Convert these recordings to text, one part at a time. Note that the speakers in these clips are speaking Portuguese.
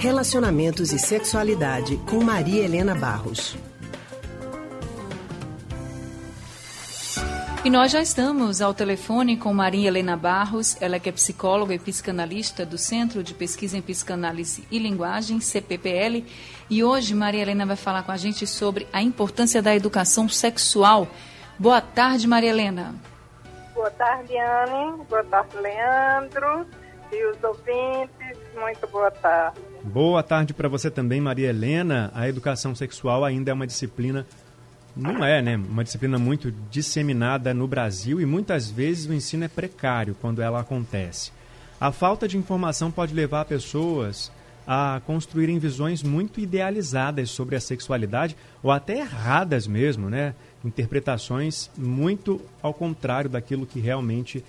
Relacionamentos e Sexualidade com Maria Helena Barros. E nós já estamos ao telefone com Maria Helena Barros, ela que é psicóloga e psicanalista do Centro de Pesquisa em Psicanálise e Linguagem, CPPL, e hoje Maria Helena vai falar com a gente sobre a importância da educação sexual. Boa tarde, Maria Helena. Boa tarde, Anne. Boa tarde, Leandro. E os ouvintes, muito boa tarde. Boa tarde para você também, Maria Helena. A educação sexual ainda é uma disciplina não é, né? Uma disciplina muito disseminada no Brasil e muitas vezes o ensino é precário quando ela acontece. A falta de informação pode levar pessoas a construírem visões muito idealizadas sobre a sexualidade ou até erradas mesmo, né? Interpretações muito ao contrário daquilo que realmente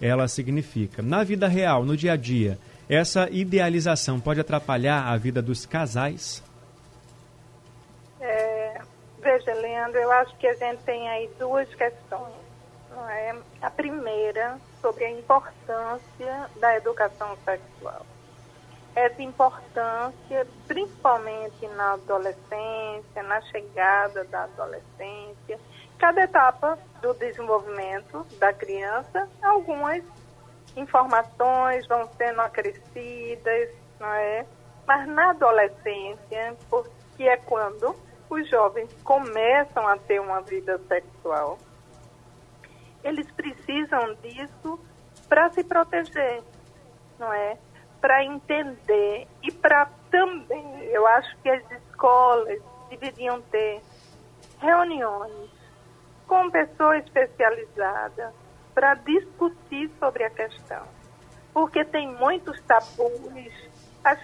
ela significa. Na vida real, no dia a dia, essa idealização pode atrapalhar a vida dos casais? Veja, Leandro, eu acho que a gente tem aí duas questões. Não é? A primeira, sobre a importância da educação sexual. Essa importância, principalmente na adolescência, na chegada da adolescência, cada etapa do desenvolvimento da criança, algumas informações vão sendo acrescidas, não é? Mas na adolescência, porque é quando os jovens começam a ter uma vida sexual, eles precisam disso para se proteger, não é? Para entender e para também, eu acho que as escolas deveriam ter reuniões com pessoas especializadas para discutir sobre a questão. Porque tem muitos tabus as,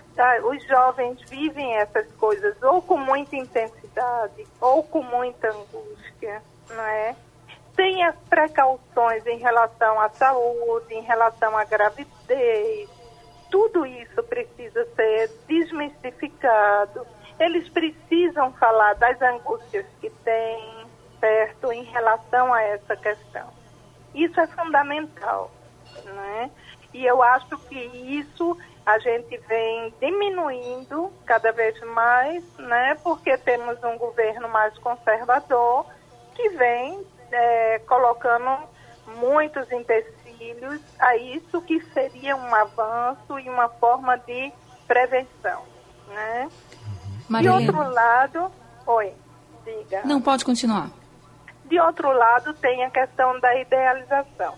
os jovens vivem essas coisas ou com muita intensidade ou com muita angústia, não é? Tem as precauções em relação à saúde, em relação à gravidez, tudo isso precisa ser desmistificado. Eles precisam falar das angústias que têm, certo, em relação a essa questão. Isso é fundamental, né? E eu acho que isso a gente vem diminuindo cada vez mais, né, porque temos um governo mais conservador que vem é, colocando muitos empecilhos a isso que seria um avanço e uma forma de prevenção, né? De outro lado, oi, diga. Não pode continuar. De outro lado, tem a questão da idealização.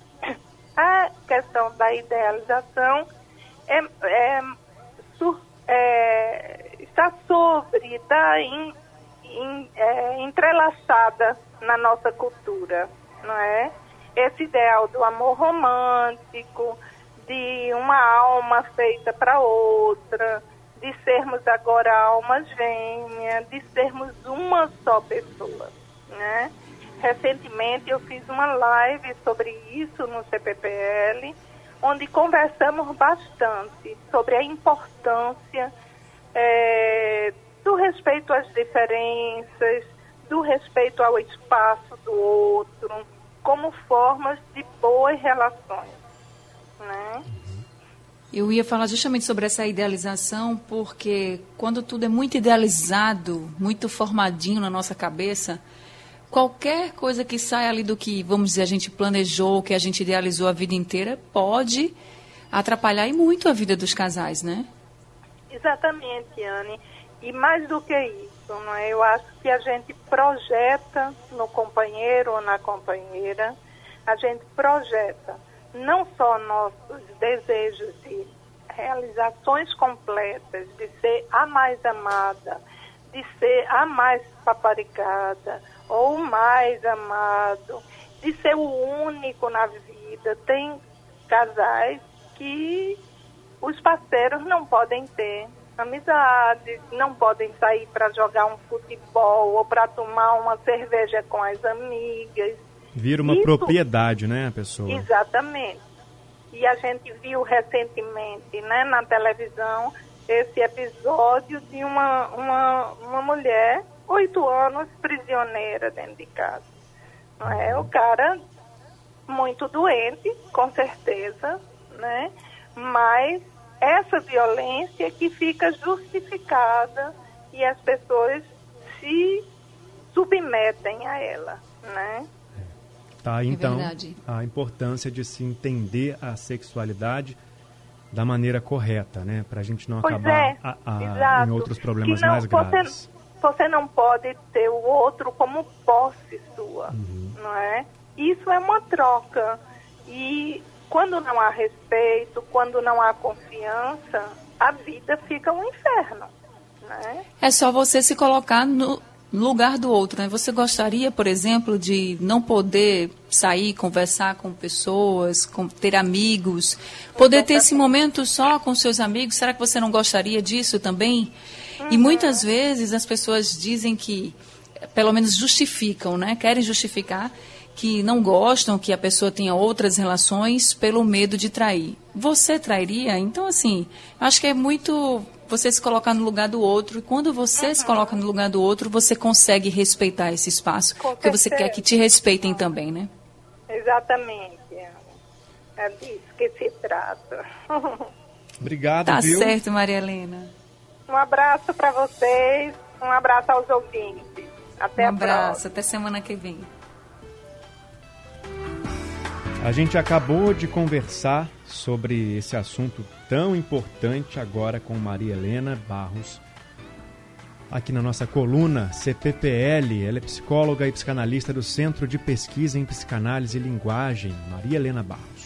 A questão da idealização é, é, é, está sobre, está in, in, é, entrelaçada na nossa cultura, não é? Esse ideal do amor romântico, de uma alma feita para outra, de sermos agora almas gêmeas, de sermos uma só pessoa, né? Recentemente eu fiz uma live sobre isso no CPPL, onde conversamos bastante sobre a importância é, do respeito às diferenças, do respeito ao espaço do outro, como formas de boas relações. Né? Eu ia falar justamente sobre essa idealização, porque quando tudo é muito idealizado, muito formadinho na nossa cabeça, qualquer coisa que saia ali do que, vamos dizer, a gente planejou, que a gente idealizou a vida inteira, pode atrapalhar e muito a vida dos casais, né? Exatamente, Anne. E mais do que isso, é? eu acho que a gente projeta no companheiro ou na companheira, a gente projeta não só nossos desejos de realizações completas, de ser a mais amada, de ser a mais paparicada, ou o mais amado, de ser o único na vida. Tem casais que os parceiros não podem ter amizade, não podem sair para jogar um futebol ou para tomar uma cerveja com as amigas. Vira uma Isso, propriedade, né, a pessoa? Exatamente. E a gente viu recentemente, né, na televisão, esse episódio de uma, uma, uma mulher oito anos prisioneira dentro de casa. Não é? O cara muito doente, com certeza, né? Mas essa violência que fica justificada e as pessoas se submetem a ela, né? Tá, então, é a importância de se entender a sexualidade da maneira correta, né? Para a gente não pois acabar é, a, a, em outros problemas não, mais graves. Você, você, não pode ter o outro como posse sua, uhum. não é? Isso é uma troca. E quando não há respeito, quando não há confiança, a vida fica um inferno. Né? É só você se colocar no lugar do outro. Né? Você gostaria, por exemplo, de não poder sair, conversar com pessoas, com, ter amigos, poder ter esse momento só com seus amigos? Será que você não gostaria disso também? E muitas vezes as pessoas dizem que, pelo menos justificam, né? querem justificar que não gostam que a pessoa tenha outras relações pelo medo de trair. Você trairia? Então, assim, acho que é muito você se colocar no lugar do outro. E quando você uhum. se coloca no lugar do outro, você consegue respeitar esse espaço. Com porque certeza. você quer que te respeitem também, né? Exatamente. É disso que se trata. Obrigado, Tá viu? certo, Maria Helena. Um abraço para vocês, um abraço aos ouvintes. Até um abraço, até semana que vem. A gente acabou de conversar sobre esse assunto tão importante agora com Maria Helena Barros, aqui na nossa coluna CPPL. Ela é psicóloga e psicanalista do Centro de Pesquisa em Psicanálise e Linguagem, Maria Helena Barros.